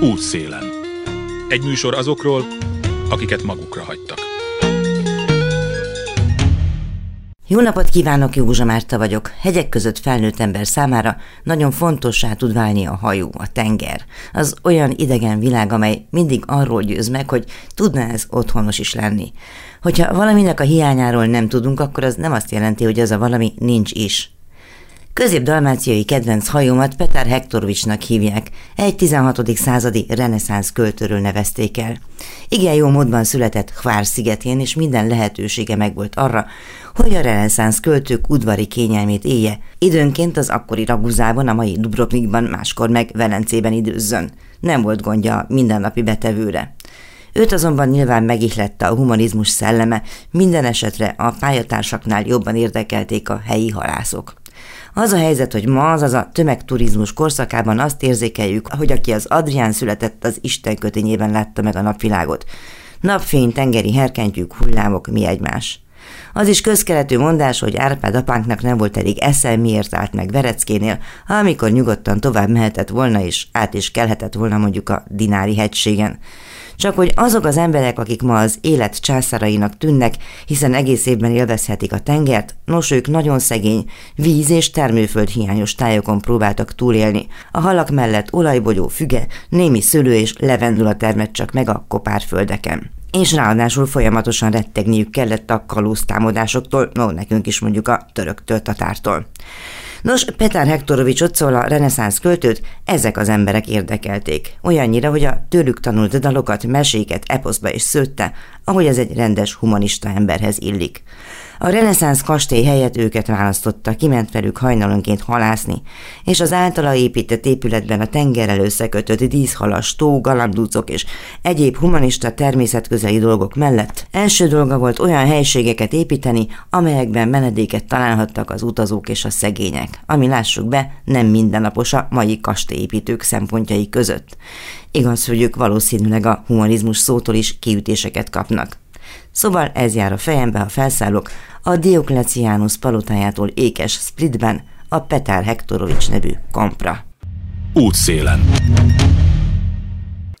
Útszélen. Egy műsor azokról, akiket magukra hagytak. Jó napot kívánok, Józsa Márta vagyok. Hegyek között felnőtt ember számára nagyon fontossá tud válni a hajó, a tenger. Az olyan idegen világ, amely mindig arról győz meg, hogy tudna ez otthonos is lenni. Hogyha valaminek a hiányáról nem tudunk, akkor az nem azt jelenti, hogy az a valami nincs is. Közép-dalmáciai kedvenc hajómat Petár Hektorovicsnak hívják, egy 16. századi reneszánsz költőről nevezték el. Igen jó módban született Hvár szigetén, és minden lehetősége megvolt arra, hogy a reneszánsz költők udvari kényelmét élje, időnként az akkori Raguzában, a mai Dubrovnikban, máskor meg Velencében időzzön. Nem volt gondja mindennapi betevőre. Őt azonban nyilván megihlette a humanizmus szelleme, minden esetre a pályatársaknál jobban érdekelték a helyi halászok. Az a helyzet, hogy ma, az a tömegturizmus korszakában azt érzékeljük, hogy aki az Adrián született, az Isten kötényében látta meg a napvilágot. Napfény, tengeri herkentyűk, hullámok, mi egymás. Az is közkeletű mondás, hogy Árpád apánknak nem volt elég esze, miért állt meg Vereckénél, amikor nyugodtan tovább mehetett volna, és át is kelhetett volna mondjuk a Dinári hegységen. Csak hogy azok az emberek, akik ma az élet császárainak tűnnek, hiszen egész évben élvezhetik a tengert, nos ők nagyon szegény, víz és termőföld hiányos tájokon próbáltak túlélni. A halak mellett olajbogyó füge, némi szőlő és levendula termett csak meg a kopárföldeken és ráadásul folyamatosan rettegniük kellett a kalóz támadásoktól, no, nekünk is mondjuk a töröktől, tatártól. Nos, Petár Hektorovics Otszol a reneszánsz költőt ezek az emberek érdekelték. Olyannyira, hogy a tőlük tanult dalokat, meséket eposzba is szőtte, ahogy ez egy rendes humanista emberhez illik. A reneszánsz kastély helyett őket választotta, kiment velük hajnalonként halászni, és az általa épített épületben a tengerrel összekötött díszhalas, tó, galambdúcok és egyéb humanista természetközeli dolgok mellett első dolga volt olyan helységeket építeni, amelyekben menedéket találhattak az utazók és a szegények, ami lássuk be, nem mindennapos a mai kastélyépítők szempontjai között. Igaz, hogy ők valószínűleg a humanizmus szótól is kiütéseket kapnak. Szóval ez jár a fejembe, ha felszállok a Dioklecianus palotájától ékes Splitben a Petár Hektorovics nevű kompra. Útszélen.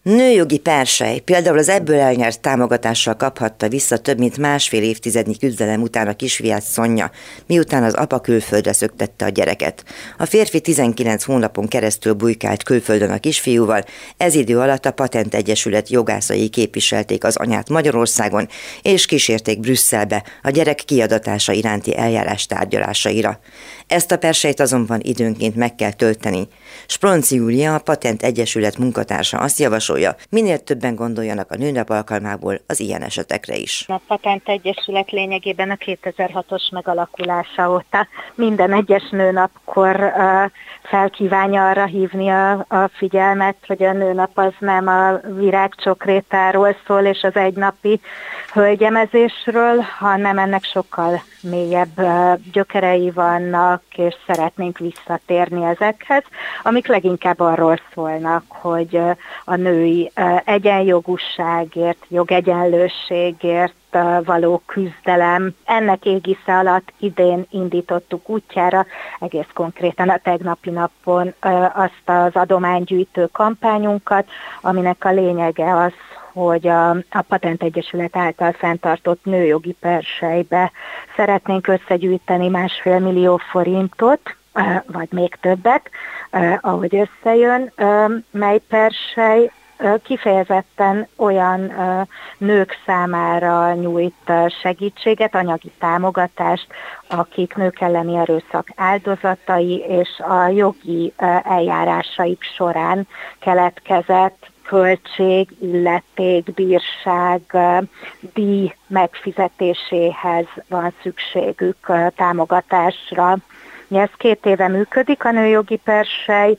Nőjogi persely például az ebből elnyert támogatással kaphatta vissza több mint másfél évtizednyi küzdelem után a kisfiát Szonya, miután az apa külföldre szöktette a gyereket. A férfi 19 hónapon keresztül bujkált külföldön a kisfiúval, ez idő alatt a Patent Egyesület jogászai képviselték az anyát Magyarországon, és kísérték Brüsszelbe a gyerek kiadatása iránti eljárás tárgyalásaira. Ezt a persejt azonban időnként meg kell tölteni. Spronci Júlia, a Patent Egyesület munkatársa azt javasolja, minél többen gondoljanak a nőnap alkalmából az ilyen esetekre is. A Patent Egyesület lényegében a 2006-os megalakulása óta minden egyes nőnapkor felkívánja arra hívni a, a figyelmet, hogy a nőnap az nem a virágcsokrétáról szól, és az egynapi hölgyemezésről, hanem ennek sokkal mélyebb gyökerei vannak, és szeretnénk visszatérni ezekhez, amik leginkább arról szólnak, hogy a női egyenjogúságért, jogegyenlőségért, való küzdelem. Ennek égisze alatt idén indítottuk útjára, egész konkrétan a tegnapi napon azt az adománygyűjtő kampányunkat, aminek a lényege az, hogy a, a Patent Egyesület által fenntartott nőjogi persejbe szeretnénk összegyűjteni másfél millió forintot, vagy még többet, ahogy összejön, mely persej kifejezetten olyan nők számára nyújt segítséget, anyagi támogatást, akik nők elleni erőszak áldozatai, és a jogi eljárásaik során keletkezett költség, illeték, bírság, díj megfizetéséhez van szükségük támogatásra. Ez két éve működik a nőjogi persej,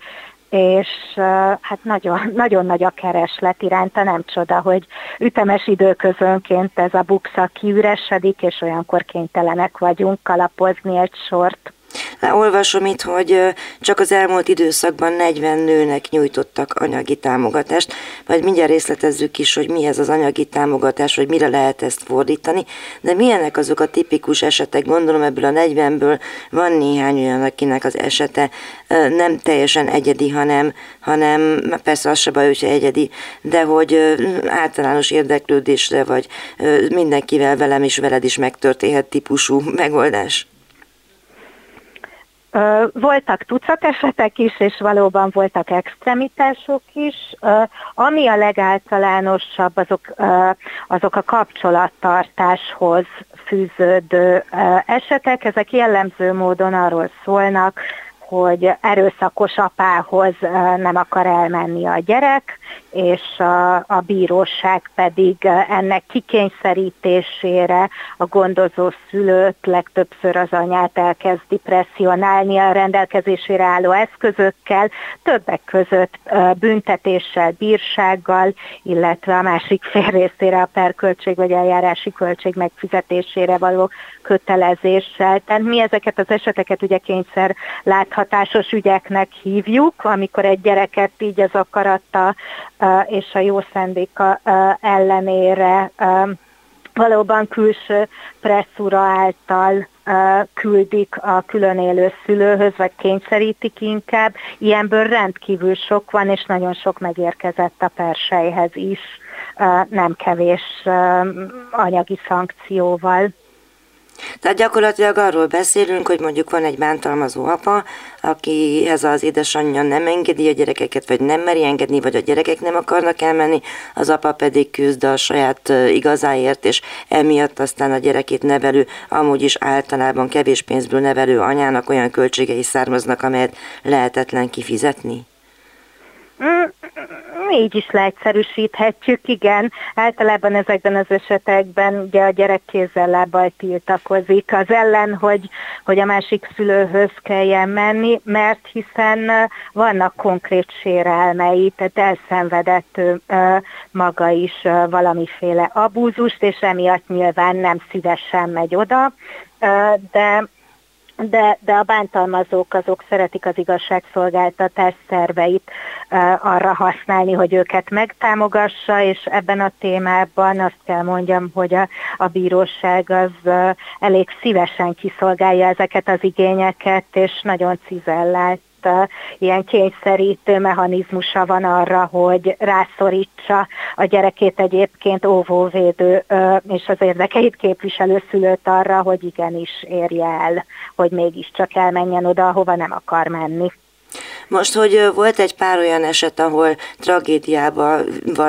és hát nagyon, nagyon nagy a kereslet iránta, nem csoda, hogy ütemes időközönként ez a buksa kiüresedik, és olyankor kénytelenek vagyunk kalapozni egy sort. Olvasom itt, hogy csak az elmúlt időszakban 40 nőnek nyújtottak anyagi támogatást, vagy mindjárt részletezzük is, hogy mi ez az anyagi támogatás, hogy mire lehet ezt fordítani, de milyenek azok a tipikus esetek, gondolom ebből a 40-ből van néhány olyan, akinek az esete nem teljesen egyedi, hanem, hanem persze az se baj, hogy egyedi, de hogy általános érdeklődésre, vagy mindenkivel velem is veled is megtörténhet típusú megoldás. Voltak tucat esetek is, és valóban voltak extremitások is. Ami a legáltalánosabb, azok, azok a kapcsolattartáshoz fűződő esetek. Ezek jellemző módon arról szólnak, hogy erőszakos apához nem akar elmenni a gyerek, és a, a bíróság pedig ennek kikényszerítésére a gondozó szülőt legtöbbször az anyát elkezdi presszionálni a rendelkezésére álló eszközökkel, többek között büntetéssel, bírsággal, illetve a másik fél részére a perköltség vagy eljárási költség megfizetésére való kötelezéssel. Tehát mi ezeket az eseteket ugye kényszer láthatásos ügyeknek hívjuk, amikor egy gyereket így az akarata és a jó szendéka ellenére valóban külső presszúra által küldik a külön élő szülőhöz, vagy kényszerítik inkább. Ilyenből rendkívül sok van, és nagyon sok megérkezett a persejhez is, nem kevés anyagi szankcióval. Tehát gyakorlatilag arról beszélünk, hogy mondjuk van egy bántalmazó apa, akihez az édesanyja nem engedi a gyerekeket, vagy nem meri engedni, vagy a gyerekek nem akarnak elmenni, az apa pedig küzd a saját igazáért, és emiatt aztán a gyerekét nevelő, amúgy is általában kevés pénzből nevelő anyának olyan költségei származnak, amelyet lehetetlen kifizetni? Mm, így is leegyszerűsíthetjük, igen. Általában ezekben az esetekben ugye a gyerek kézzel lábbal tiltakozik az ellen, hogy, hogy a másik szülőhöz kelljen menni, mert hiszen vannak konkrét sérelmei, tehát elszenvedett maga is valamiféle abúzust, és emiatt nyilván nem szívesen megy oda, de de, de a bántalmazók azok szeretik az igazságszolgáltatás szerveit arra használni, hogy őket megtámogassa, és ebben a témában azt kell mondjam, hogy a, a bíróság az uh, elég szívesen kiszolgálja ezeket az igényeket, és nagyon cizellált ilyen kényszerítő mechanizmusa van arra, hogy rászorítsa a gyerekét egyébként óvóvédő és az érdekeit képviselő szülőt arra, hogy igenis érje el, hogy mégiscsak elmenjen oda, ahova nem akar menni. Most, hogy volt egy pár olyan eset, ahol tragédiával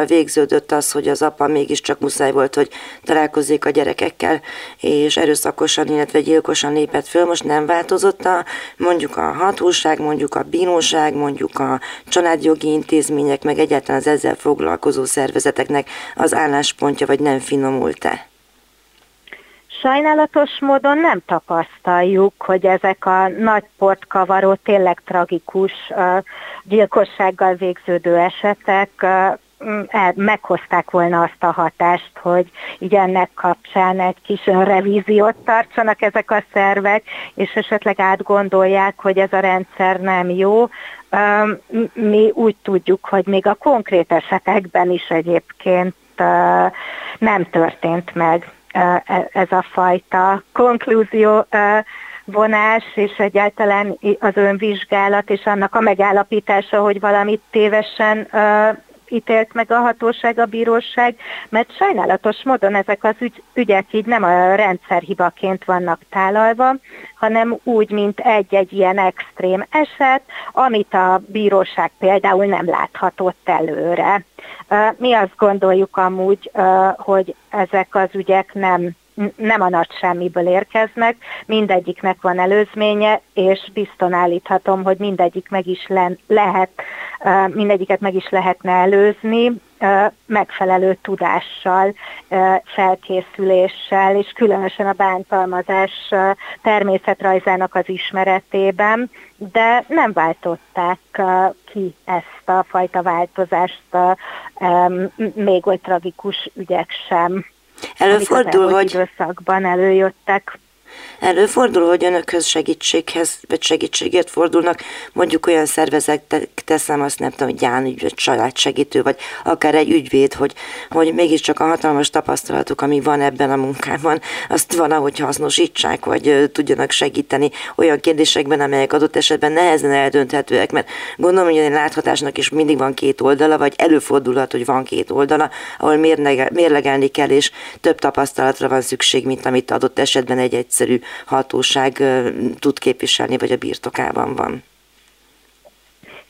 végződött az, hogy az apa mégiscsak muszáj volt, hogy találkozzék a gyerekekkel, és erőszakosan, illetve gyilkosan lépett föl, most nem változott a mondjuk a hatóság, mondjuk a bíróság, mondjuk a családjogi intézmények, meg egyáltalán az ezzel foglalkozó szervezeteknek az álláspontja, vagy nem finomult-e? Sajnálatos módon nem tapasztaljuk, hogy ezek a nagy portkavaró, tényleg tragikus gyilkossággal végződő esetek meghozták volna azt a hatást, hogy így ennek kapcsán egy kis revíziót tartsanak ezek a szervek, és esetleg átgondolják, hogy ez a rendszer nem jó. Mi úgy tudjuk, hogy még a konkrét esetekben is egyébként nem történt meg ez a fajta konklúzió vonás, és egyáltalán az önvizsgálat, és annak a megállapítása, hogy valamit tévesen ítélt meg a hatóság, a bíróság, mert sajnálatos módon ezek az ügy, ügyek így nem a rendszerhibaként vannak tálalva, hanem úgy, mint egy-egy ilyen extrém eset, amit a bíróság például nem láthatott előre. Mi azt gondoljuk amúgy, hogy ezek az ügyek nem nem a nagy semmiből érkeznek, mindegyiknek van előzménye, és bizton állíthatom, hogy mindegyik meg is le, lehet, mindegyiket meg is lehetne előzni, megfelelő tudással, felkészüléssel, és különösen a bántalmazás természetrajzának az ismeretében, de nem váltották ki ezt a fajta változást, még oly tragikus ügyek sem. Előfordul, hogy... időszakban előjöttek. Előfordul, hogy önökhöz segítséghez, vagy segítségért fordulnak, mondjuk olyan szervezetek, teszem azt nem tudom, gyánügy, vagy családsegítő, vagy akár egy ügyvéd, hogy, hogy mégiscsak a hatalmas tapasztalatuk, ami van ebben a munkában, azt valahogy hasznosítsák, vagy tudjanak segíteni olyan kérdésekben, amelyek adott esetben nehezen eldönthetőek, mert gondolom, hogy a láthatásnak is mindig van két oldala, vagy előfordulhat, hogy van két oldala, ahol mérlegelni kell, és több tapasztalatra van szükség, mint amit adott esetben egy egyszerű hatóság tud képviselni, vagy a birtokában van.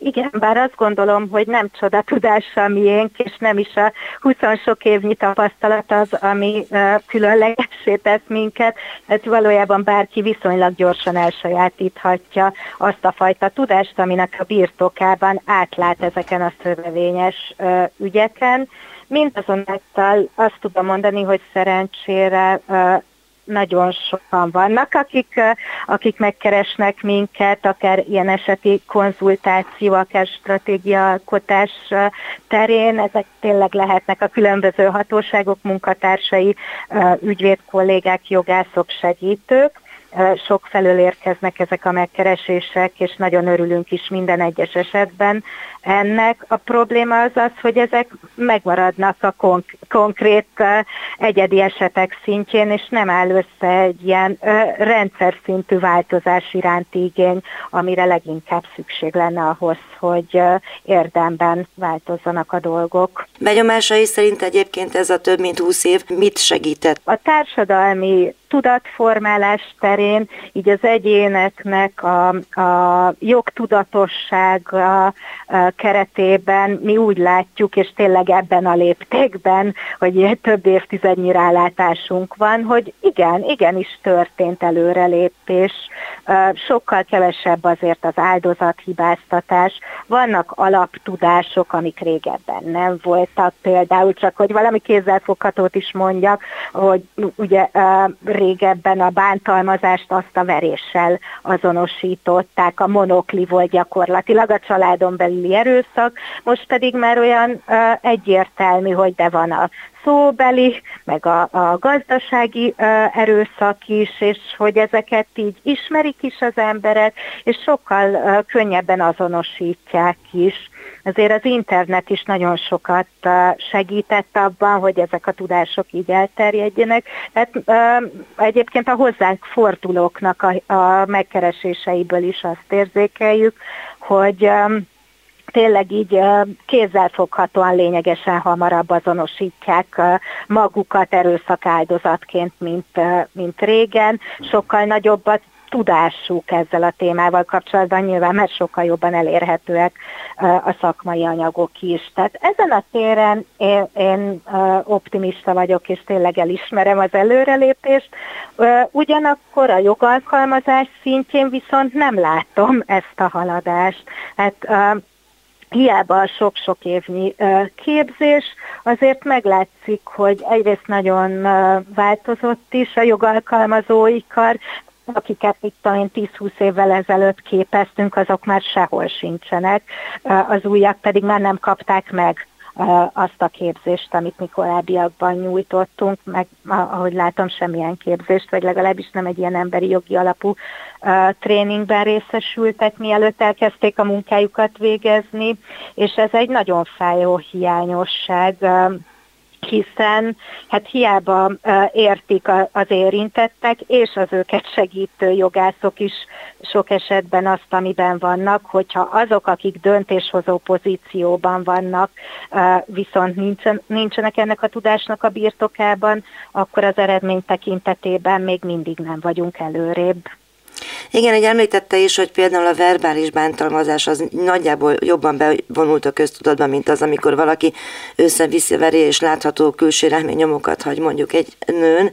Igen, bár azt gondolom, hogy nem csoda tudással miénk, és nem is a 20 sok évnyi tapasztalat az, ami különlegessé tesz minket, hát valójában bárki viszonylag gyorsan elsajátíthatja azt a fajta tudást, aminek a birtokában átlát ezeken a szövevényes ügyeken. Mindazonáltal azt tudom mondani, hogy szerencsére nagyon sokan vannak, akik, akik megkeresnek minket, akár ilyen eseti konzultáció, akár stratégiaalkotás terén. Ezek tényleg lehetnek a különböző hatóságok munkatársai, ügyvéd kollégák, jogászok, segítők sok felől érkeznek ezek a megkeresések, és nagyon örülünk is minden egyes esetben ennek. A probléma az az, hogy ezek megmaradnak a konk- konkrét egyedi esetek szintjén, és nem áll össze egy ilyen rendszer szintű változás iránti igény, amire leginkább szükség lenne ahhoz, hogy érdemben változzanak a dolgok. Benyomásai szerint egyébként ez a több mint 20 év mit segített? A társadalmi tudatformálás terén, így az egyéneknek a, a jogtudatossága keretében mi úgy látjuk, és tényleg ebben a léptékben, hogy több évtizednyi rálátásunk van, hogy igen, igenis történt előrelépés, sokkal kevesebb azért az áldozathibáztatás, vannak alaptudások, amik régebben nem voltak, például csak, hogy valami kézzelfoghatót is mondjak, hogy ugye régebben a bántalmazást azt a veréssel azonosították, a monokli volt gyakorlatilag a családon belüli erőszak, most pedig már olyan egyértelmű, hogy de van a szóbeli, meg a, a gazdasági ö, erőszak is, és hogy ezeket így ismerik is az emberek, és sokkal ö, könnyebben azonosítják is. Azért az internet is nagyon sokat ö, segített abban, hogy ezek a tudások így elterjedjenek. Tehát ö, egyébként a hozzánk fordulóknak a, a megkereséseiből is azt érzékeljük, hogy ö, tényleg így kézzelfoghatóan lényegesen hamarabb azonosítják magukat erőszak áldozatként, mint, mint régen. Sokkal nagyobb a tudásuk ezzel a témával kapcsolatban, nyilván mert sokkal jobban elérhetőek a szakmai anyagok is. Tehát ezen a téren én, én optimista vagyok, és tényleg elismerem az előrelépést. Ugyanakkor a jogalkalmazás szintjén viszont nem látom ezt a haladást. Hát hiába a sok-sok évnyi képzés, azért meglátszik, hogy egyrészt nagyon változott is a jogalkalmazói kar, akiket itt talán 10-20 évvel ezelőtt képeztünk, azok már sehol sincsenek, az újak pedig már nem kapták meg azt a képzést, amit mi korábbiakban nyújtottunk, meg ahogy látom semmilyen képzést, vagy legalábbis nem egy ilyen emberi jogi alapú tréningben részesültek, mielőtt elkezdték a munkájukat végezni, és ez egy nagyon fájó hiányosság hiszen hát hiába értik az érintettek, és az őket segítő jogászok is sok esetben azt, amiben vannak, hogyha azok, akik döntéshozó pozícióban vannak, viszont nincsen, nincsenek ennek a tudásnak a birtokában, akkor az eredmény tekintetében még mindig nem vagyunk előrébb. Igen, egy említette is, hogy például a verbális bántalmazás az nagyjából jobban bevonult a köztudatba, mint az, amikor valaki össze-visszaveri és látható külső reményomokat hagy mondjuk egy nőn,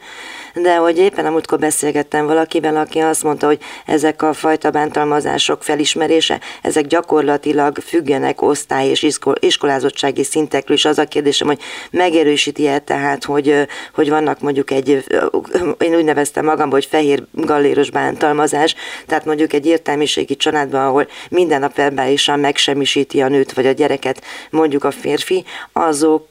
de hogy éppen a múltkor beszélgettem valakivel, aki azt mondta, hogy ezek a fajta bántalmazások felismerése, ezek gyakorlatilag függenek osztály és iskolázottsági szintekről, és az a kérdésem, hogy megerősíti-e tehát, hogy, hogy vannak mondjuk egy, én úgy neveztem magam, hogy fehér galléros bántalmazás, tehát mondjuk egy értelmiségi családban, ahol minden nap verbálisan megsemmisíti a nőt vagy a gyereket, mondjuk a férfi, azok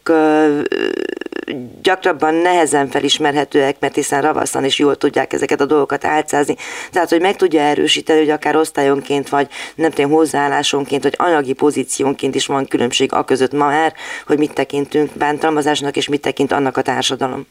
gyakrabban nehezen felismerhetőek, mert hiszen ravaszan is jól tudják ezeket a dolgokat álcázni. Tehát, hogy meg tudja erősíteni, hogy akár osztályonként, vagy nem tudom, hozzáállásonként, vagy anyagi pozíciónként is van különbség a között ma már, hogy mit tekintünk bántalmazásnak, és mit tekint annak a társadalom.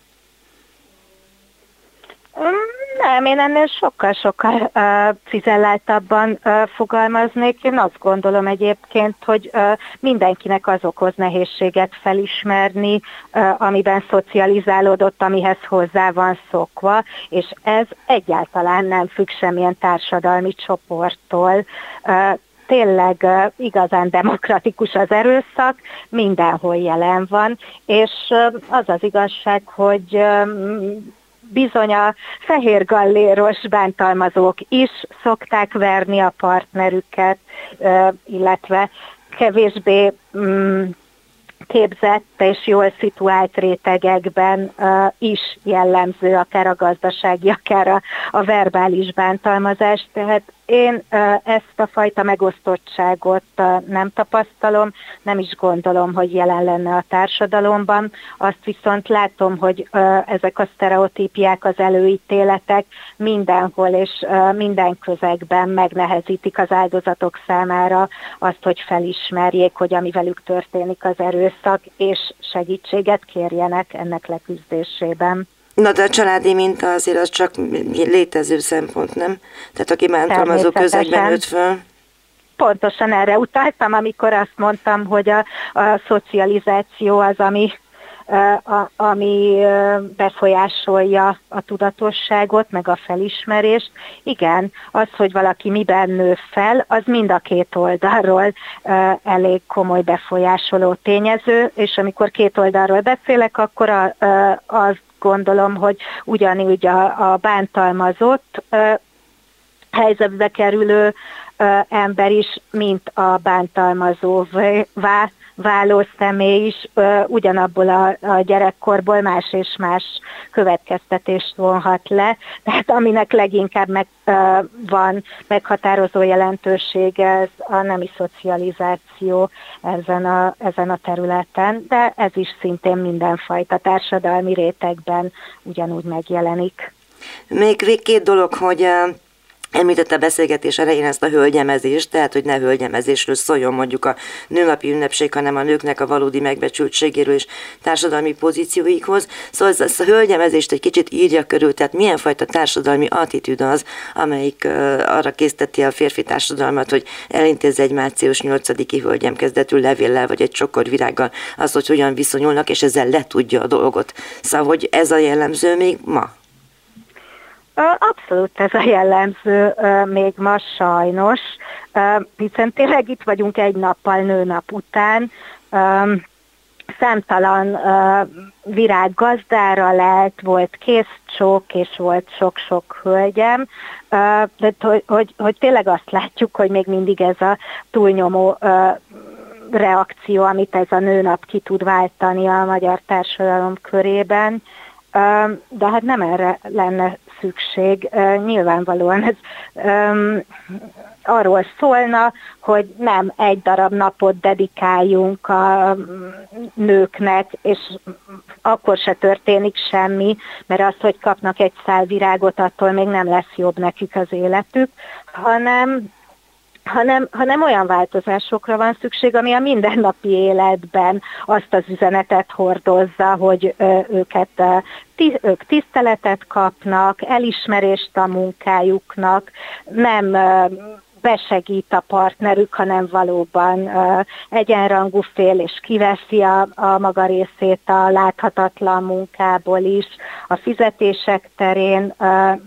Nem, én ennél sokkal-sokkal uh, cizelláltabban uh, fogalmaznék. Én azt gondolom egyébként, hogy uh, mindenkinek az okoz nehézséget felismerni, uh, amiben szocializálódott, amihez hozzá van szokva, és ez egyáltalán nem függ semmilyen társadalmi csoporttól. Uh, tényleg uh, igazán demokratikus az erőszak, mindenhol jelen van, és uh, az az igazság, hogy bizony a fehér galléros bántalmazók is szokták verni a partnerüket, illetve kevésbé mm, képzett és jól szituált rétegekben uh, is jellemző, akár a gazdasági, akár a, a verbális bántalmazás. Tehát én ezt a fajta megosztottságot nem tapasztalom, nem is gondolom, hogy jelen lenne a társadalomban. Azt viszont látom, hogy ezek a sztereotípiák, az előítéletek mindenhol és minden közegben megnehezítik az áldozatok számára azt, hogy felismerjék, hogy ami velük történik az erőszak, és segítséget kérjenek ennek leküzdésében. Na de a családi minta azért az csak létező szempont, nem? Tehát aki bántalmazó közegben nőtt föl. Pontosan erre utaltam, amikor azt mondtam, hogy a, a szocializáció az, ami ami befolyásolja a tudatosságot, meg a felismerést. Igen, az, hogy valaki miben nő fel, az mind a két oldalról elég komoly befolyásoló tényező, és amikor két oldalról beszélek, akkor a, az gondolom, hogy ugyanúgy a, bántalmazott helyzetbe kerülő ember is, mint a bántalmazóvá váló személy is ö, ugyanabból a, a gyerekkorból más és más következtetést vonhat le. Tehát aminek leginkább meg, ö, van meghatározó jelentősége, ez a nemi szocializáció ezen a, ezen a területen, de ez is szintén mindenfajta társadalmi rétegben ugyanúgy megjelenik. Még két dolog, hogy Említette a beszélgetés elején ezt a hölgyemezést, tehát hogy ne hölgyemezésről szóljon mondjuk a nőnapi ünnepség, hanem a nőknek a valódi megbecsültségéről és társadalmi pozícióikhoz. Szóval ezt a hölgyemezést egy kicsit írja körül, tehát milyen fajta társadalmi attitűd az, amelyik uh, arra készteti a férfi társadalmat, hogy elintézze egy március 8-i hölgyem kezdetű levéllel vagy egy csokor virággal az, hogy hogyan viszonyulnak, és ezzel letudja a dolgot. Szóval, hogy ez a jellemző még ma? Abszolút ez a jellemző még ma sajnos, hiszen tényleg itt vagyunk egy nappal nőnap után, számtalan virág gazdára lett, volt készcsók, és volt sok-sok hölgyem, de hogy, hogy, hogy tényleg azt látjuk, hogy még mindig ez a túlnyomó reakció, amit ez a nőnap ki tud váltani a magyar társadalom körében, de hát nem erre lenne szükség. Nyilvánvalóan ez arról szólna, hogy nem egy darab napot dedikáljunk a nőknek, és akkor se történik semmi, mert az, hogy kapnak egy szál virágot, attól még nem lesz jobb nekük az életük, hanem hanem, hanem olyan változásokra van szükség, ami a mindennapi életben azt az üzenetet hordozza, hogy ö, őket ö, ti, ők tiszteletet kapnak, elismerést a munkájuknak, nem ö, besegít a partnerük, hanem valóban uh, egyenrangú fél, és kiveszi a, a maga részét a láthatatlan munkából is. A fizetések terén uh,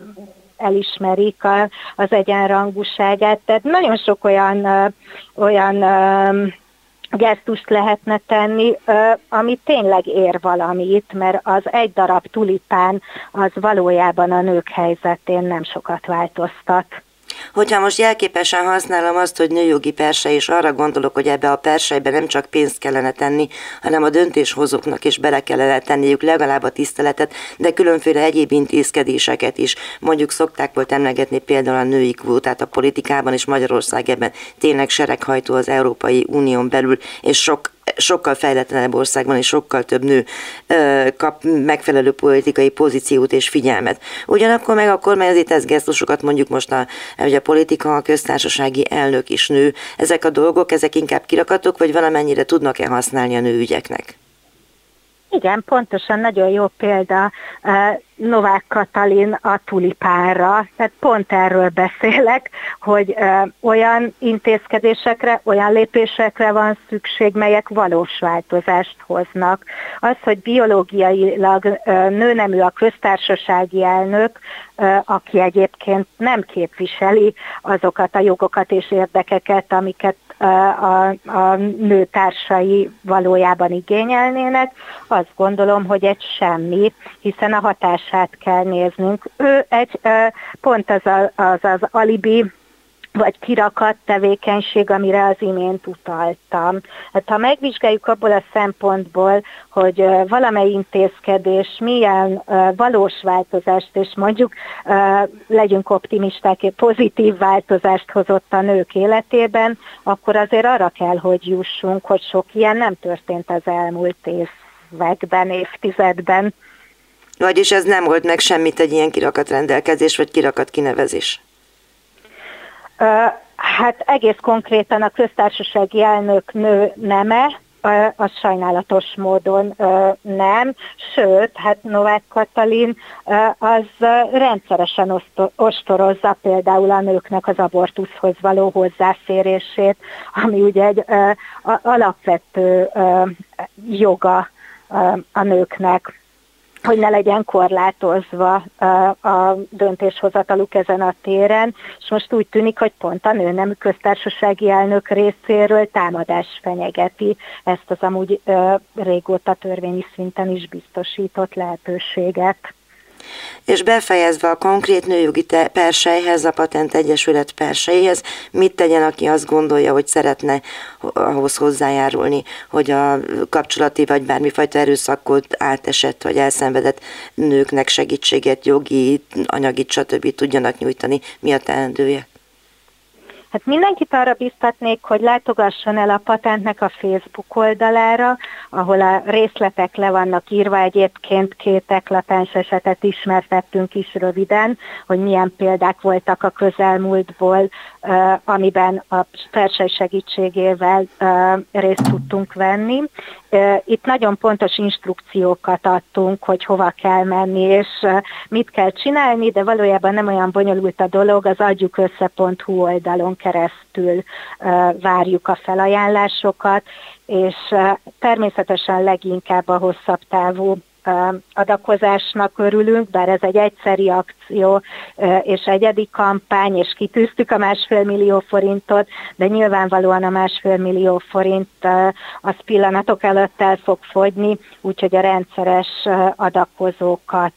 elismerik a, az egyenrangúságát. Tehát nagyon sok olyan, olyan gesztust lehetne tenni, ami tényleg ér valamit, mert az egy darab tulipán az valójában a nők helyzetén nem sokat változtat. Hogyha most jelképesen használom azt, hogy nőjogi perse, és arra gondolok, hogy ebbe a persejbe nem csak pénzt kellene tenni, hanem a döntéshozóknak is bele kellene tenniük legalább a tiszteletet, de különféle egyéb intézkedéseket is. Mondjuk szokták volt emlegetni például a női kvótát a politikában, és Magyarország ebben tényleg sereghajtó az Európai Unión belül, és sok sokkal fejletlenebb országban és sokkal több nő kap megfelelő politikai pozíciót és figyelmet. Ugyanakkor meg a kormányzati tesz gesztusokat mondjuk most a, hogy a politika, a köztársasági elnök is nő. Ezek a dolgok, ezek inkább kirakatok, vagy valamennyire tudnak-e használni a nőügyeknek? Igen, pontosan nagyon jó példa Novák Katalin a tulipánra. Tehát pont erről beszélek, hogy olyan intézkedésekre, olyan lépésekre van szükség, melyek valós változást hoznak. Az, hogy biológiailag nőnemű a köztársasági elnök, aki egyébként nem képviseli azokat a jogokat és érdekeket, amiket a, a nőtársai valójában igényelnének, azt gondolom, hogy egy semmi, hiszen a hatását kell néznünk. Ő egy pont az az, az alibi vagy kirakat tevékenység, amire az imént utaltam. Hát, ha megvizsgáljuk abból a szempontból, hogy valamely intézkedés milyen valós változást, és mondjuk legyünk optimisták, pozitív változást hozott a nők életében, akkor azért arra kell, hogy jussunk, hogy sok ilyen nem történt az elmúlt években, évtizedben. Vagyis ez nem volt meg semmit egy ilyen kirakat rendelkezés, vagy kirakat kinevezés? Hát egész konkrétan a köztársasági elnök nő neme, az sajnálatos módon nem, sőt, hát Novák Katalin az rendszeresen ostorozza például a nőknek az abortuszhoz való hozzáférését, ami ugye egy alapvető joga a nőknek hogy ne legyen korlátozva a döntéshozataluk ezen a téren, és most úgy tűnik, hogy pont a nőnemű köztársasági elnök részéről támadás fenyegeti ezt az amúgy régóta törvényi szinten is biztosított lehetőséget és befejezve a konkrét nőjogi persejhez, a Patent Egyesület persejéhez, mit tegyen, aki azt gondolja, hogy szeretne ahhoz hozzájárulni, hogy a kapcsolati vagy bármifajta erőszakot átesett vagy elszenvedett nőknek segítséget, jogi, anyagi, stb. tudjanak nyújtani. Mi a teendője? Hát mindenkit arra biztatnék, hogy látogasson el a patentnek a Facebook oldalára, ahol a részletek le vannak írva, egyébként két eklatens esetet ismertettünk is röviden, hogy milyen példák voltak a közelmúltból, amiben a Persej segítségével részt tudtunk venni. Itt nagyon pontos instrukciókat adtunk, hogy hova kell menni, és mit kell csinálni, de valójában nem olyan bonyolult a dolog, az adjukössze.hu oldalon keresztül várjuk a felajánlásokat, és természetesen leginkább a hosszabb távú adakozásnak örülünk, bár ez egy egyszeri akció és egyedi kampány, és kitűztük a másfél millió forintot, de nyilvánvalóan a másfél millió forint az pillanatok előtt el fog fogyni, úgyhogy a rendszeres adakozókat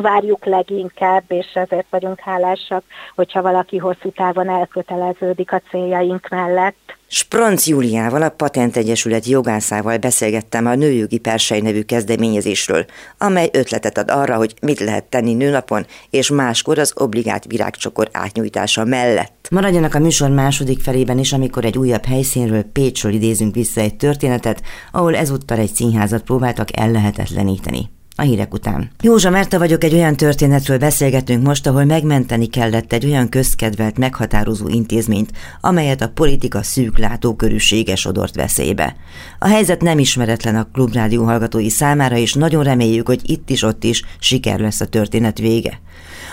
várjuk leginkább, és ezért vagyunk hálásak, hogyha valaki hosszú távon elköteleződik a céljaink mellett. Spronc Júliával, a Patent Egyesület jogászával beszélgettem a Nőjogi Persej nevű kezdeményezésről, amely ötletet ad arra, hogy mit lehet tenni nőnapon, és máskor az obligát virágcsokor átnyújtása mellett. Maradjanak a műsor második felében is, amikor egy újabb helyszínről, Pécsről idézünk vissza egy történetet, ahol ezúttal egy színházat próbáltak ellehetetleníteni a hírek után. Józsa Márta vagyok, egy olyan történetről beszélgetünk most, ahol megmenteni kellett egy olyan közkedvelt, meghatározó intézményt, amelyet a politika szűk látókörűsége sodort veszélybe. A helyzet nem ismeretlen a klubrádió hallgatói számára, és nagyon reméljük, hogy itt is ott is siker lesz a történet vége.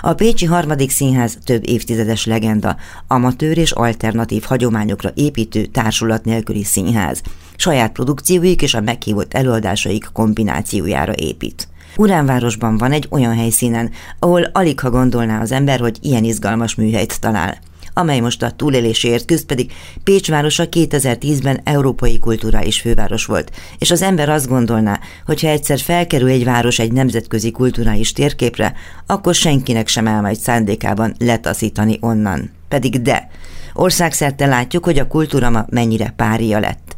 A Pécsi harmadik színház több évtizedes legenda, amatőr és alternatív hagyományokra építő társulat nélküli színház. Saját produkcióik és a meghívott előadásaik kombinációjára épít. Uránvárosban van egy olyan helyszínen, ahol alig ha gondolná az ember, hogy ilyen izgalmas műhelyt talál amely most a túlélésért küzd, pedig Pécs városa 2010-ben európai kulturális főváros volt, és az ember azt gondolná, hogy ha egyszer felkerül egy város egy nemzetközi kulturális térképre, akkor senkinek sem áll majd szándékában letaszítani onnan. Pedig de, országszerte látjuk, hogy a kultúra mennyire pária lett.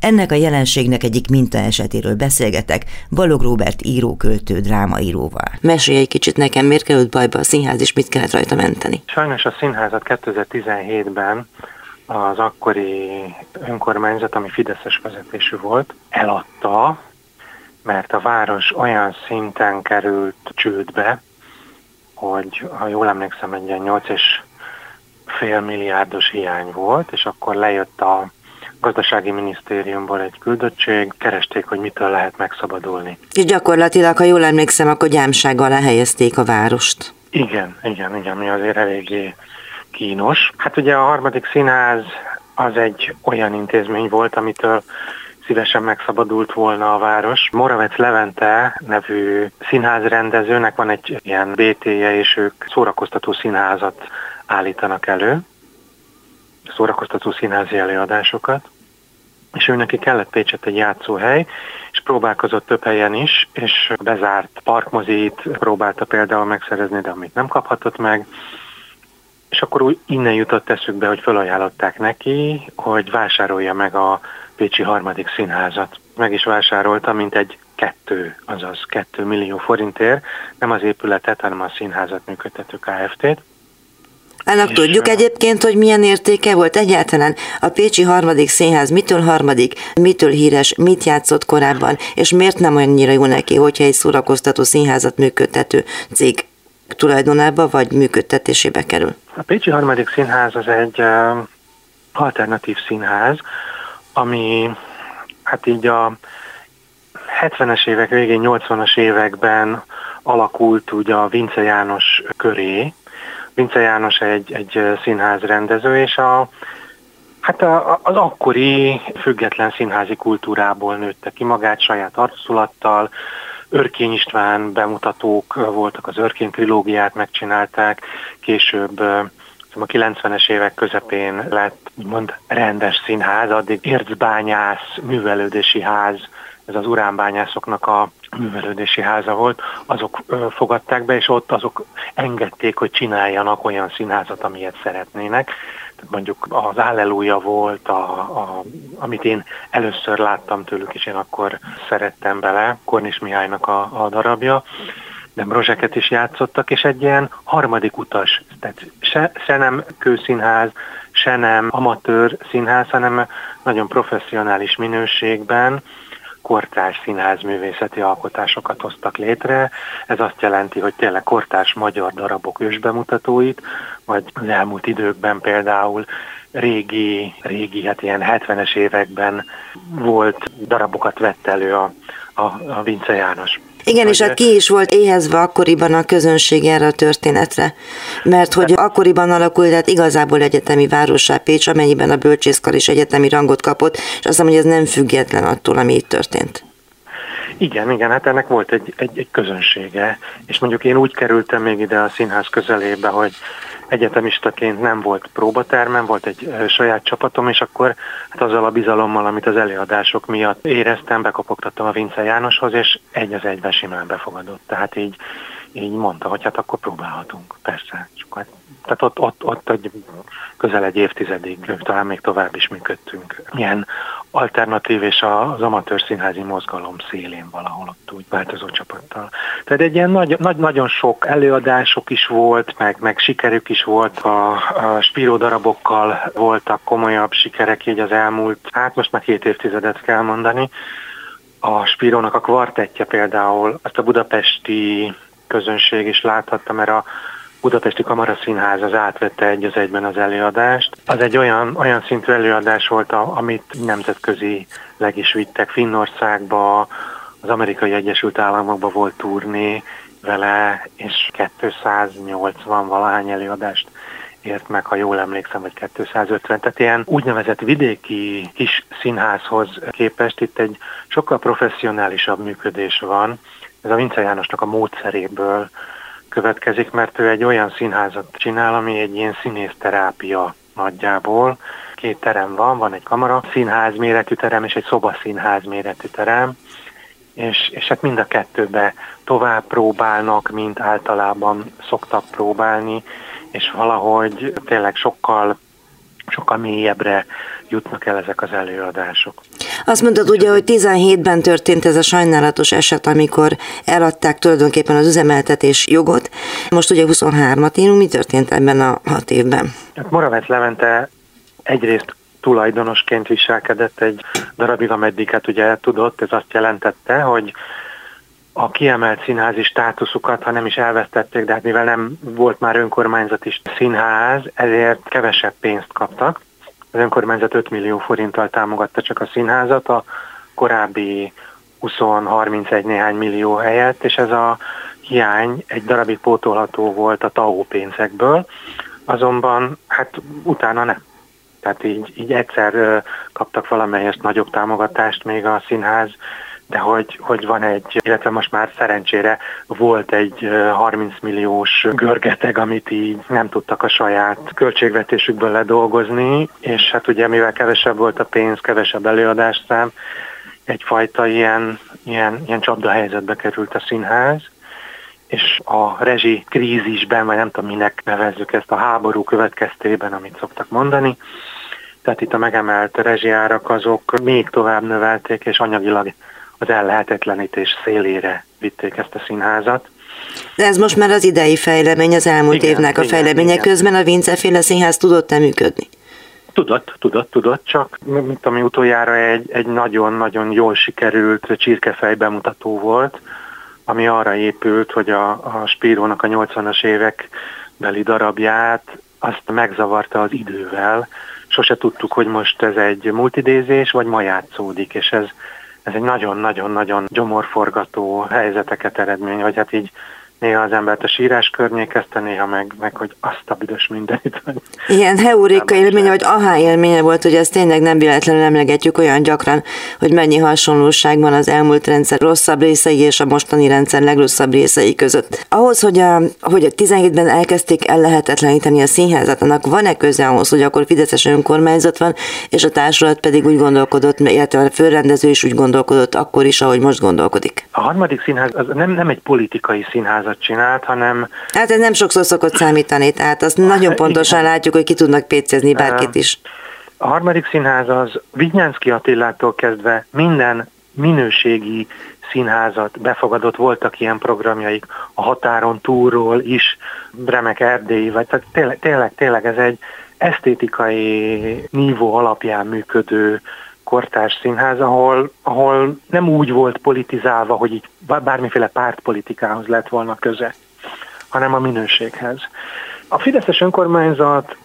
Ennek a jelenségnek egyik mintaesetéről beszélgetek Balog Róbert író-költő drámaíróval. Mesélj egy kicsit nekem, miért került bajba a színház, és mit kellett rajta menteni? Sajnos a színházat 2017-ben az akkori önkormányzat, ami Fideszes vezetésű volt, eladta, mert a város olyan szinten került csődbe, hogy ha jól emlékszem, egy ilyen 8 és fél milliárdos hiány volt, és akkor lejött a gazdasági minisztériumból egy küldöttség, keresték, hogy mitől lehet megszabadulni. És gyakorlatilag, ha jól emlékszem, akkor gyámság alá helyezték a várost. Igen, igen, igen, mi azért eléggé kínos. Hát ugye a harmadik színház az egy olyan intézmény volt, amitől szívesen megszabadult volna a város. Moravec Levente nevű színházrendezőnek van egy ilyen BT-je, és ők szórakoztató színházat állítanak elő, szórakoztató színházi előadásokat, és ő neki kellett Pécset egy játszóhely, és próbálkozott több helyen is, és bezárt parkmozit próbálta például megszerezni, de amit nem kaphatott meg, és akkor úgy innen jutott eszükbe, hogy felajánlották neki, hogy vásárolja meg a Pécsi harmadik színházat. Meg is vásárolta, mint egy kettő, azaz kettő millió forintért, nem az épületet, hanem a színházat működtető Kft-t. Annak tudjuk egyébként, hogy milyen értéke volt egyáltalán? A Pécsi harmadik színház, mitől harmadik, mitől híres, mit játszott korábban, és miért nem annyira jó neki, hogyha egy szórakoztató színházat működtető cég tulajdonába vagy működtetésébe kerül? A Pécsi harmadik színház az egy alternatív színház, ami hát így a 70-es évek végén, 80-as években alakult ugye a Vince János köré, Vince János egy, egy színház rendező, és a, hát a, az akkori független színházi kultúrából nőtte ki magát saját arculattal, Örkény István bemutatók voltak, az Örkény trilógiát megcsinálták, később a 90-es évek közepén lett úgymond rendes színház, addig ércbányász, művelődési ház, ez az uránbányászoknak a művelődési háza volt, azok fogadták be, és ott azok engedték, hogy csináljanak olyan színházat, amilyet szeretnének. Mondjuk az Alleluja volt, a, a, amit én először láttam tőlük, és én akkor szerettem bele, Kornis Mihálynak a, a darabja, de Brozseket is játszottak, és egy ilyen harmadik utas, tehát se, se nem kőszínház, se nem amatőr színház, hanem nagyon professzionális minőségben, kortárs színház alkotásokat hoztak létre. Ez azt jelenti, hogy tényleg kortárs magyar darabok ősbemutatóit, vagy az elmúlt időkben például régi, régi, hát ilyen 70-es években volt darabokat vett elő a, a, a Vince János. Igen, hogy és hát ki is volt éhezve akkoriban a közönség erre a történetre. Mert hogy akkoriban alakult, tehát igazából egyetemi városá Pécs, amennyiben a bölcsészkar is egyetemi rangot kapott, és azt hiszem, hogy ez nem független attól, ami itt történt. Igen, igen, hát ennek volt egy, egy, egy közönsége, és mondjuk én úgy kerültem még ide a színház közelébe, hogy egyetemistaként nem volt próbatermem, volt egy saját csapatom, és akkor hát azzal a bizalommal, amit az előadások miatt éreztem, bekopogtattam a Vince Jánoshoz, és egy az egyben simán befogadott. Tehát így, így mondta, hogy hát akkor próbálhatunk, persze. Csak hát, tehát ott, ott, ott egy, közel egy évtizedig, talán még tovább is működtünk. Ilyen alternatív és az amatőr színházi mozgalom szélén valahol ott úgy változó csapattal. Tehát egy ilyen nagy, nagy, nagyon sok előadások is volt, meg, meg sikerük is volt, a, a Spiro darabokkal voltak komolyabb sikerek így az elmúlt, hát most már két évtizedet kell mondani. A Spirónak a kvartettje például, azt a budapesti közönség is láthatta, mert a Budapesti Kamaraszínház az átvette egy az egyben az előadást. Az egy olyan, olyan szintű előadás volt, amit nemzetközi leg is vittek Finnországba, az Amerikai Egyesült Államokba volt turné vele, és 280 valahány előadást ért meg, ha jól emlékszem, vagy 250. Tehát ilyen úgynevezett vidéki kis színházhoz képest itt egy sokkal professzionálisabb működés van. Ez a Vince Jánosnak a módszeréből következik, mert ő egy olyan színházat csinál, ami egy ilyen színészterápia nagyjából. Két terem van, van egy kamara színház méretű terem és egy szobaszínház méretű terem, és, és hát mind a kettőbe tovább próbálnak, mint általában szoktak próbálni, és valahogy tényleg sokkal sokkal mélyebbre jutnak el ezek az előadások. Azt mondod ugye, hogy 17-ben történt ez a sajnálatos eset, amikor eladták tulajdonképpen az üzemeltetés jogot. Most ugye 23-at írunk, mi történt ebben a hat évben? Hát Moravec Levente egyrészt tulajdonosként viselkedett egy darabig, ameddig hát ugye tudott, ez azt jelentette, hogy a kiemelt színházi státuszukat, ha nem is elvesztették, de hát mivel nem volt már önkormányzati színház, ezért kevesebb pénzt kaptak. Az önkormányzat 5 millió forinttal támogatta csak a színházat, a korábbi 20-31 néhány millió helyett, és ez a hiány egy darabig pótolható volt a TAO pénzekből, azonban hát utána nem. Tehát így, így egyszer kaptak valamelyest nagyobb támogatást még a színház, de hogy, hogy van egy, illetve most már szerencsére volt egy 30 milliós görgeteg, amit így nem tudtak a saját költségvetésükből ledolgozni, és hát ugye mivel kevesebb volt a pénz, kevesebb előadásszám, egyfajta ilyen, ilyen, ilyen csapda helyzetbe került a színház, és a rezsi krízisben, vagy nem tudom minek nevezzük ezt a háború következtében, amit szoktak mondani, tehát itt a megemelt rezsiárak azok még tovább növelték, és anyagilag az ellehetetlenítés szélére vitték ezt a színházat. De ez most már az idei fejlemény, az elmúlt igen, évnek a igen, fejleménye igen. közben a Vinceféle Színház tudott-e működni? Tudott, tudott, tudott, csak mint ami utoljára egy, egy nagyon-nagyon jól sikerült csirkefej bemutató volt, ami arra épült, hogy a, a Spírónak a 80-as évek beli darabját azt megzavarta az idővel. Sose tudtuk, hogy most ez egy multidézés, vagy ma játszódik, és ez, ez egy nagyon-nagyon-nagyon gyomorforgató helyzeteket eredmény, vagy hát így néha az embert a sírás környékezte, néha meg, meg hogy azt a büdös mindenit. Ilyen heurika élménye, vagy ahá élménye volt, hogy ezt tényleg nem véletlenül emlegetjük olyan gyakran, hogy mennyi hasonlóság van az elmúlt rendszer rosszabb részei és a mostani rendszer legrosszabb részei között. Ahhoz, hogy a, hogy a 17-ben elkezdték ellehetetleníteni a színházat, annak van-e köze ahhoz, hogy akkor Fideszes önkormányzat van, és a társulat pedig úgy gondolkodott, illetve a főrendező is úgy gondolkodott akkor is, ahogy most gondolkodik? A harmadik színház az nem, nem egy politikai színház, színházat csinált, hanem... Hát ez nem sokszor szokott számítani, tehát azt nagyon pontosan igen. látjuk, hogy ki tudnak pécézni bárkit is. A harmadik színház az Vigyánszki Attilától kezdve minden minőségi színházat befogadott, voltak ilyen programjaik a határon túlról is, Bremek Erdélyi, vagy tehát tényleg, tényleg, tényleg ez egy esztétikai nívó alapján működő kortárs színház, ahol, ahol nem úgy volt politizálva, hogy így bármiféle pártpolitikához lett volna köze, hanem a minőséghez. A Fideszes önkormányzat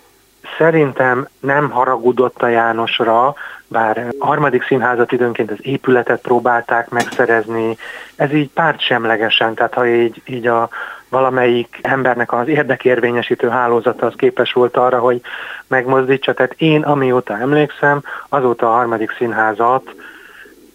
szerintem nem haragudott a Jánosra, bár a harmadik színházat időnként az épületet próbálták megszerezni, ez így pártsemlegesen, tehát ha így, így a valamelyik embernek az érdekérvényesítő hálózata az képes volt arra, hogy megmozdítsa. Tehát én, amióta emlékszem, azóta a harmadik színházat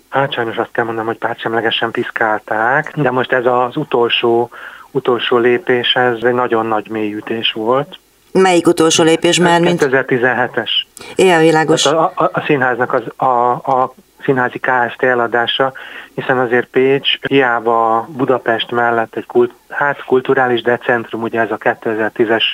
Hát sajnos azt kell mondanom, hogy pártsemlegesen piszkálták, de most ez az utolsó, utolsó lépés, ez egy nagyon nagy mélyütés volt. Melyik utolsó lépés már, mint? 2017-es. Ilyen világos. a, a, a színháznak az, a, a színházi KST eladása, hiszen azért Pécs hiába Budapest mellett egy kult, hát kulturális decentrum, ugye ez a 2010-es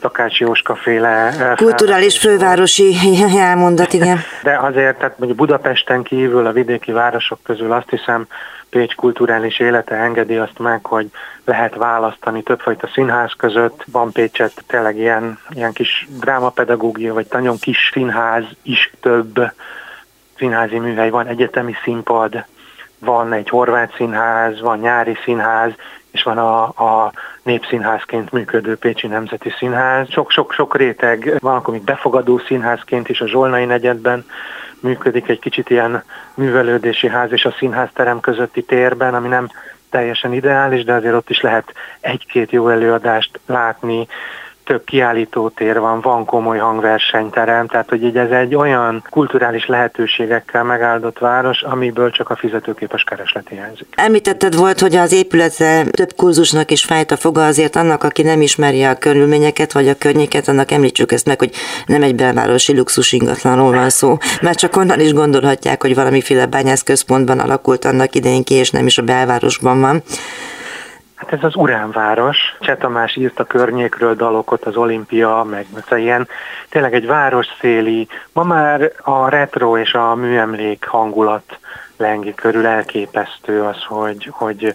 Takács Jóska féle... Kulturális fővárosi elmondat, igen. De azért, tehát mondjuk Budapesten kívül a vidéki városok közül azt hiszem Pécs kulturális élete engedi azt meg, hogy lehet választani többfajta színház között. Van Pécset tényleg ilyen, ilyen kis drámapedagógia, vagy nagyon kis színház is több színházi műhely, van egyetemi színpad, van egy horvát színház, van nyári színház, és van a, a népszínházként működő Pécsi Nemzeti Színház. Sok-sok-sok réteg van, akkor még befogadó színházként is a Zsolnai negyedben működik egy kicsit ilyen művelődési ház és a színházterem közötti térben, ami nem teljesen ideális, de azért ott is lehet egy-két jó előadást látni, több kiállítótér van, van komoly hangversenyterem, tehát hogy így ez egy olyan kulturális lehetőségekkel megáldott város, amiből csak a fizetőképes kereslet hiányzik. Említetted volt, hogy az épülete több kurzusnak is fájt a foga, azért annak, aki nem ismeri a körülményeket vagy a környéket, annak említsük ezt meg, hogy nem egy belvárosi luxus ingatlanról van szó, mert csak onnan is gondolhatják, hogy valamiféle bányász központban alakult annak idején ki, és nem is a belvárosban van. Hát ez az uránváros. Cseh Tamás írt a környékről dalokat, az olimpia, meg ilyen. Tényleg egy városszéli, ma már a retro és a műemlék hangulat lengi körül elképesztő az, hogy, hogy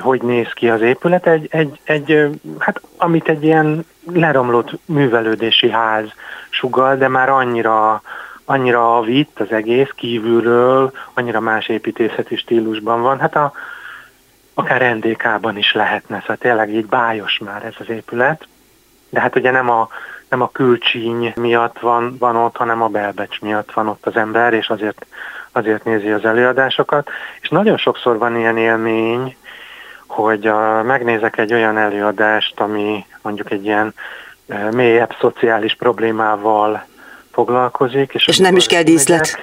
hogy néz ki az épület, egy, egy, egy, hát amit egy ilyen leromlott művelődési ház sugal, de már annyira, annyira vitt az egész kívülről, annyira más építészeti stílusban van, hát a, akár NDK-ban is lehetne, szóval tényleg így bájos már ez az épület, de hát ugye nem a, nem a külcsíny miatt van, van ott, hanem a belbecs miatt van ott az ember, és azért, azért nézi az előadásokat. És nagyon sokszor van ilyen élmény, hogy a, megnézek egy olyan előadást, ami mondjuk egy ilyen mélyebb szociális problémával foglalkozik. És, és nem is kell díszlet.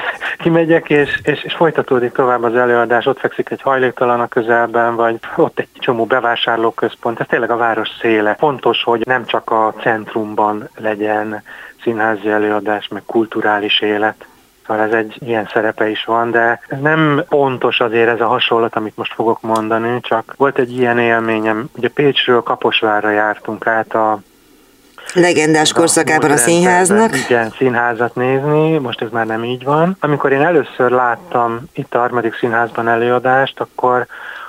kimegyek, és, és, és folytatódik tovább az előadás, ott fekszik egy hajléktalan a közelben, vagy ott egy csomó bevásárlóközpont, ez tényleg a város széle. Fontos, hogy nem csak a centrumban legyen színházi előadás, meg kulturális élet. Szóval ez egy ilyen szerepe is van, de nem pontos azért ez a hasonlat, amit most fogok mondani, csak volt egy ilyen élményem. Ugye Pécsről Kaposvárra jártunk át a legendás korszakában a színháznak. Igen, színházat nézni, most ez már nem így van. Amikor én először láttam itt a harmadik színházban előadást, akkor,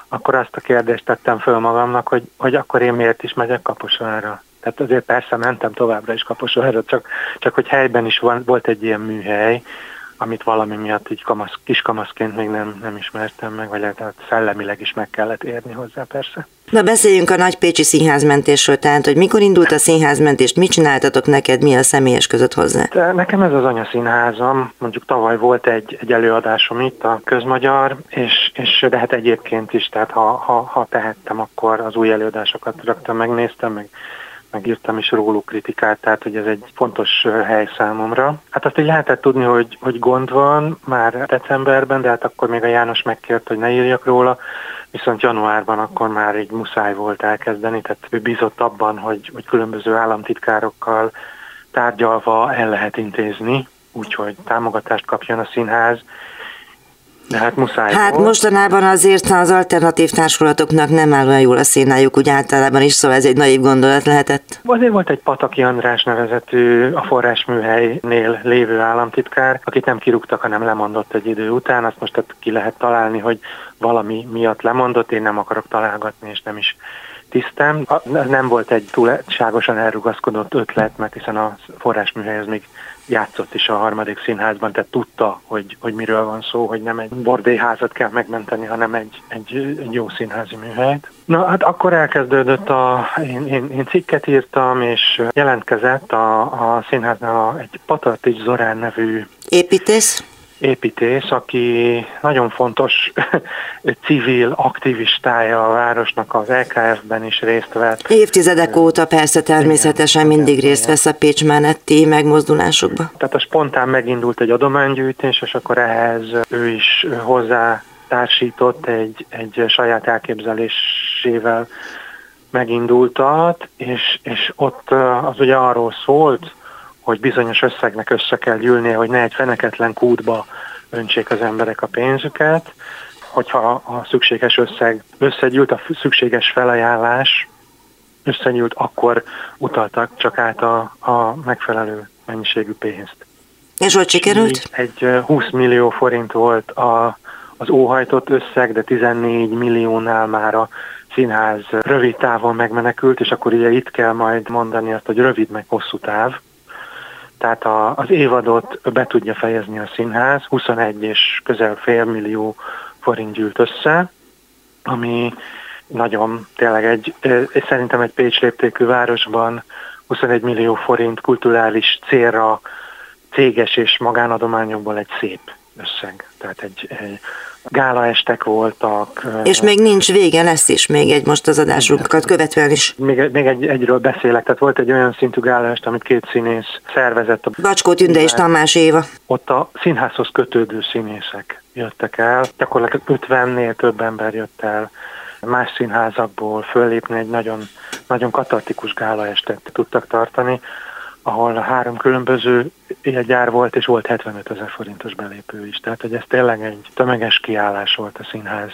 akkor azt a kérdést tettem föl magamnak, hogy, hogy akkor én miért is megyek Kaposvárra. Tehát azért persze mentem továbbra is Kaposvárra, csak, csak hogy helyben is van, volt egy ilyen műhely, amit valami miatt így kamasz, kiskamaszként még nem, nem ismertem meg, vagy hát szellemileg is meg kellett érni hozzá persze. Na beszéljünk a Nagypécsi színházmentésről, tehát hogy mikor indult a színházmentést, mit csináltatok neked, mi a személyes között hozzá? De nekem ez az anyaszínházam, mondjuk tavaly volt egy, egy előadásom itt, a közmagyar, és, és de hát egyébként is, tehát ha, ha, ha tehettem, akkor az új előadásokat rögtön megnéztem, meg megírtam is róluk kritikát, tehát hogy ez egy fontos hely számomra. Hát azt így lehetett tudni, hogy, hogy gond van már decemberben, de hát akkor még a János megkért, hogy ne írjak róla, viszont januárban akkor már így muszáj volt elkezdeni, tehát ő bízott abban, hogy, hogy különböző államtitkárokkal tárgyalva el lehet intézni, úgyhogy támogatást kapjon a színház, de hát muszáj Hát volt. mostanában azért az alternatív társulatoknak nem áll olyan jól a szénájuk, úgy általában is, szóval ez egy naív gondolat lehetett. Azért volt egy Pataki András nevezetű a forrásműhelynél lévő államtitkár, akit nem kirúgtak, hanem lemondott egy idő után. Azt most ki lehet találni, hogy valami miatt lemondott, én nem akarok találgatni, és nem is tisztem. Nem volt egy túlságosan elrugaszkodott ötlet, mert hiszen a forrásműhely az még játszott is a harmadik színházban, tehát tudta, hogy, hogy miről van szó, hogy nem egy bordélyházat kell megmenteni, hanem egy, egy, egy jó színházi műhelyt. Na hát akkor elkezdődött a, én, én, én cikket írtam, és jelentkezett a, a színháznál egy Patartics Zorán nevű építész építész, aki nagyon fontos civil aktivistája a városnak, az LKF-ben is részt vett. Évtizedek óta persze természetesen igen, mindig részt vesz a Pécs Mánetti megmozdulásokba. Tehát a spontán megindult egy adománygyűjtés, és akkor ehhez ő is hozzá társított egy, egy saját elképzelésével megindultat, és, és ott az ugye arról szólt, hogy bizonyos összegnek össze kell gyűlnie, hogy ne egy feneketlen kútba öntsék az emberek a pénzüket, hogyha a szükséges összeg összegyűlt, a szükséges felajánlás összegyűlt, akkor utaltak csak át a, a megfelelő mennyiségű pénzt. És hogy sikerült? Egy 20 millió forint volt a, az óhajtott összeg, de 14 milliónál már a színház rövid távon megmenekült, és akkor ugye itt kell majd mondani azt, hogy rövid meg hosszú táv. Tehát a, az évadot be tudja fejezni a színház, 21 és közel fél millió forint gyűlt össze, ami nagyon tényleg egy, szerintem egy Pécs léptékű városban 21 millió forint kulturális célra céges és magánadományokból egy szép összeg. Tehát egy, egy gálaestek voltak. És még nincs vége, lesz is még egy most az adásunkat követően is. Még, még egy, egyről beszélek, tehát volt egy olyan szintű gálaest, amit két színész szervezett. A Bacskó Tünde és Tamás Éva. Ott a színházhoz kötődő színészek jöttek el, gyakorlatilag 50-nél több ember jött el más színházakból föllépni egy nagyon, nagyon katartikus gálaestet tudtak tartani, ahol három különböző élgyár volt, és volt 75 ezer forintos belépő is. Tehát, hogy ez tényleg egy tömeges kiállás volt a színház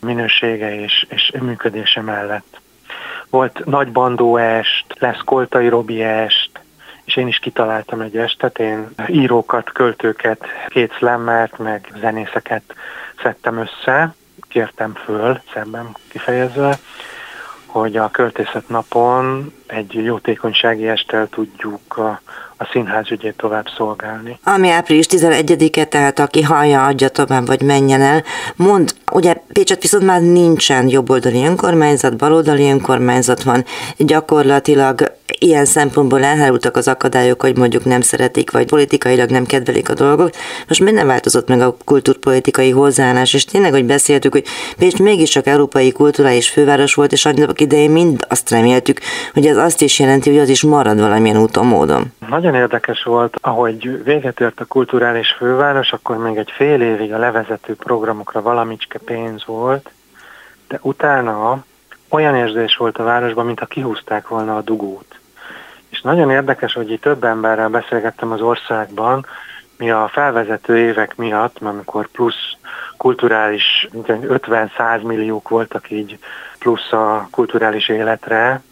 minősége és, és működése mellett. Volt nagy bandó est, lesz Koltai Robi est, és én is kitaláltam egy estet, én írókat, költőket, két szlemmert, meg zenészeket szedtem össze, kértem föl, szemben kifejezve, hogy a költészet napon egy jótékonysági estel tudjuk a, a színház ügyét tovább szolgálni. Ami április 11-e, tehát aki hallja, adja tovább, vagy menjen el. Mond, ugye Pécset viszont már nincsen jobboldali önkormányzat, baloldali önkormányzat van, gyakorlatilag ilyen szempontból elhárultak az akadályok, hogy mondjuk nem szeretik, vagy politikailag nem kedvelik a dolgok. Most minden változott meg a kultúrpolitikai hozzáállás, és tényleg, hogy beszéltük, hogy Pécs mégiscsak európai kulturális főváros volt, és annak idején mind azt reméltük, hogy ez azt is jelenti, hogy az is marad valamilyen úton, módon. Nagyon érdekes volt, ahogy véget ért a kulturális főváros, akkor még egy fél évig a levezető programokra valamicske pénz volt, de utána olyan érzés volt a városban, mintha kihúzták volna a dugót. És nagyon érdekes, hogy itt több emberrel beszélgettem az országban, mi a felvezető évek miatt, amikor plusz kulturális, 50-100 milliók voltak így plusz a kulturális életre,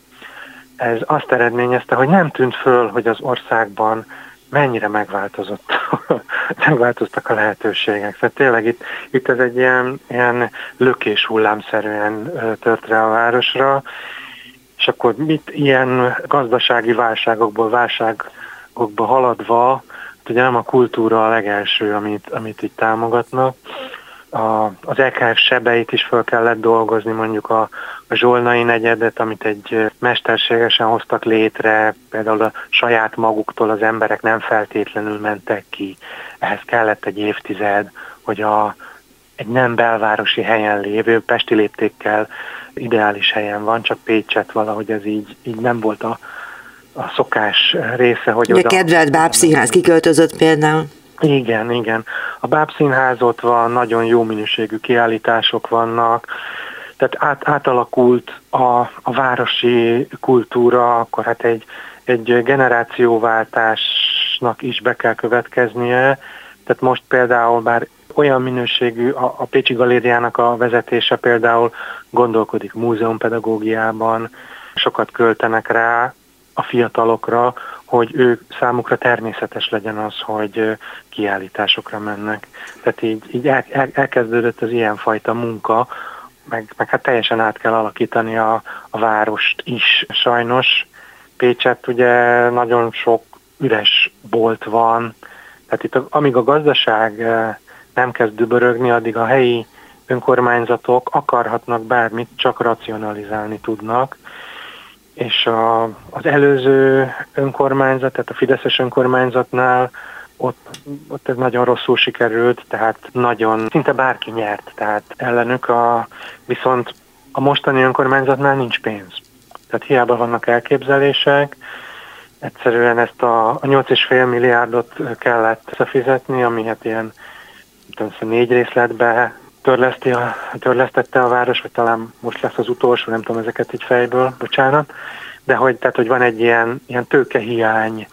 ez azt eredményezte, hogy nem tűnt föl, hogy az országban mennyire megváltozott, megváltoztak a lehetőségek. Szóval tényleg itt, itt ez egy ilyen, ilyen lökés hullámszerűen tört rá a városra, és akkor mit ilyen gazdasági válságokból, válságokba haladva, ugye nem a kultúra a legelső, amit, amit itt támogatnak, a, az EKF sebeit is fel kellett dolgozni, mondjuk a, a Zsolnai negyedet, amit egy mesterségesen hoztak létre, például a saját maguktól az emberek nem feltétlenül mentek ki. Ehhez kellett egy évtized, hogy a, egy nem belvárosi helyen lévő, Pesti léptékkel ideális helyen van, csak Pécset valahogy ez így, így nem volt a, a szokás része, hogy Ugye oda... kedvelt bábszínház kiköltözött például. Igen, igen. A bábszínház ott van, nagyon jó minőségű kiállítások vannak, tehát át, átalakult a, a városi kultúra, akkor hát egy, egy generációváltásnak is be kell következnie, tehát most például bár olyan minőségű, a, a Pécsi Galériának a vezetése például gondolkodik múzeumpedagógiában, sokat költenek rá a fiatalokra, hogy ők számukra természetes legyen az, hogy kiállításokra mennek. Tehát így, így el, el, elkezdődött az ilyenfajta munka, meg, meg hát teljesen át kell alakítani a, a várost is. Sajnos Pécset ugye nagyon sok üres bolt van, tehát itt amíg a gazdaság nem kezd dübörögni, addig a helyi önkormányzatok akarhatnak bármit, csak racionalizálni tudnak, és a, az előző önkormányzat, tehát a Fideszes önkormányzatnál ott, ott ez nagyon rosszul sikerült, tehát nagyon, szinte bárki nyert, tehát ellenük a, viszont a mostani önkormányzatnál nincs pénz. Tehát hiába vannak elképzelések, egyszerűen ezt a, a 8,5 milliárdot kellett összefizetni, ami hát ilyen tudom, négy részletbe törleszti a, törlesztette a város, vagy talán most lesz az utolsó, nem tudom ezeket így fejből, bocsánat, de hogy, tehát, hogy van egy ilyen, ilyen tőkehiány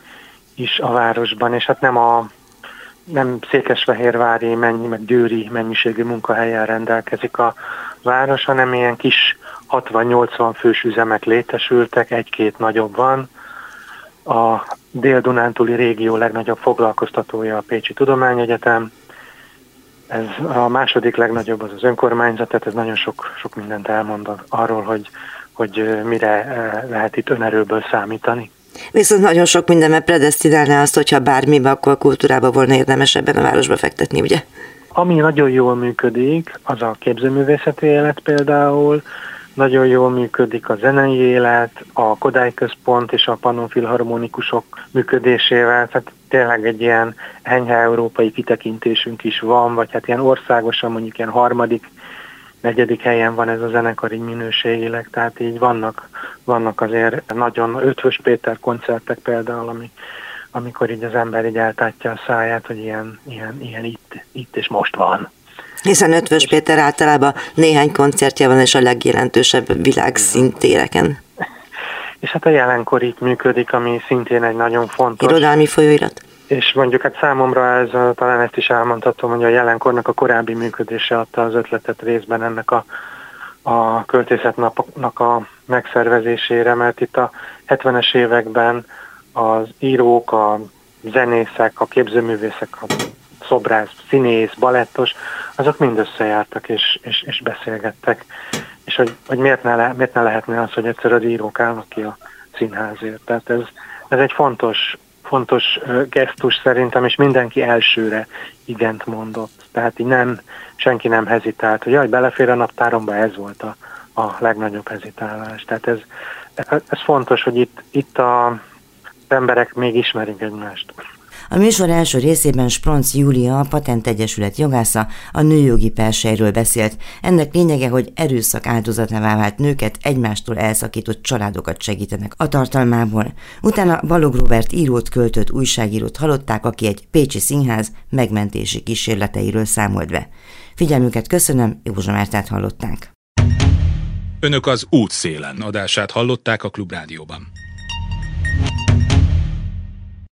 is a városban, és hát nem a nem Székesfehérvári, mennyi, meg Győri mennyiségű munkahelyen rendelkezik a város, hanem ilyen kis 60-80 fős üzemek létesültek, egy-két nagyobb van. A Dél-Dunántúli régió legnagyobb foglalkoztatója a Pécsi Tudományegyetem, ez a második legnagyobb az az önkormányzat, tehát ez nagyon sok, sok mindent elmond arról, hogy, hogy mire lehet itt önerőből számítani. Viszont nagyon sok mindenben predestinálná azt, hogyha bármibe, akkor kultúrába volna érdemes ebben a városba fektetni, ugye? Ami nagyon jól működik, az a képzőművészeti élet például, nagyon jól működik a zenei élet, a Kodály Központ és a Pannon Filharmonikusok működésével, tehát tényleg egy ilyen enyhe európai kitekintésünk is van, vagy hát ilyen országosan mondjuk ilyen harmadik, negyedik helyen van ez a zenekar így minőségileg, tehát így vannak, vannak azért nagyon ötvös Péter koncertek például, ami, amikor így az ember így eltátja a száját, hogy ilyen, ilyen, ilyen itt, itt és most van. Hiszen Ötvös Péter általában néhány koncertje van, és a legjelentősebb világszintéreken. És hát a jelenkor itt működik, ami szintén egy nagyon fontos. Irodalmi folyóirat. És mondjuk hát számomra ez, talán ezt is elmondhatom, hogy a jelenkornak a korábbi működése adta az ötletet részben ennek a, a költészetnapnak a megszervezésére, mert itt a 70-es években az írók, a zenészek, a képzőművészek, a szobrász, színész, balettos, azok mind összejártak és, és, és beszélgettek, és hogy, hogy miért, ne le, miért ne lehetne az, hogy egyszer a írók állnak ki a színházért. Tehát ez, ez egy fontos, fontos gesztus szerintem, és mindenki elsőre igent mondott. Tehát így nem, senki nem hezitált, hogy jaj, belefér a naptáromba, ez volt a, a legnagyobb hezitálás. Tehát ez, ez fontos, hogy itt, itt a emberek még ismerik egymást. A műsor első részében Spronc Júlia, a Patent Egyesület jogásza a nőjogi persejről beszélt. Ennek lényege, hogy erőszak áldozatává vált nőket egymástól elszakított családokat segítenek a tartalmából. Utána Balog Robert írót költött újságírót hallották, aki egy Pécsi Színház megmentési kísérleteiről számolt be. Figyelmüket köszönöm, Józsa Mártát hallották. Önök az útszélen adását hallották a Klubrádióban.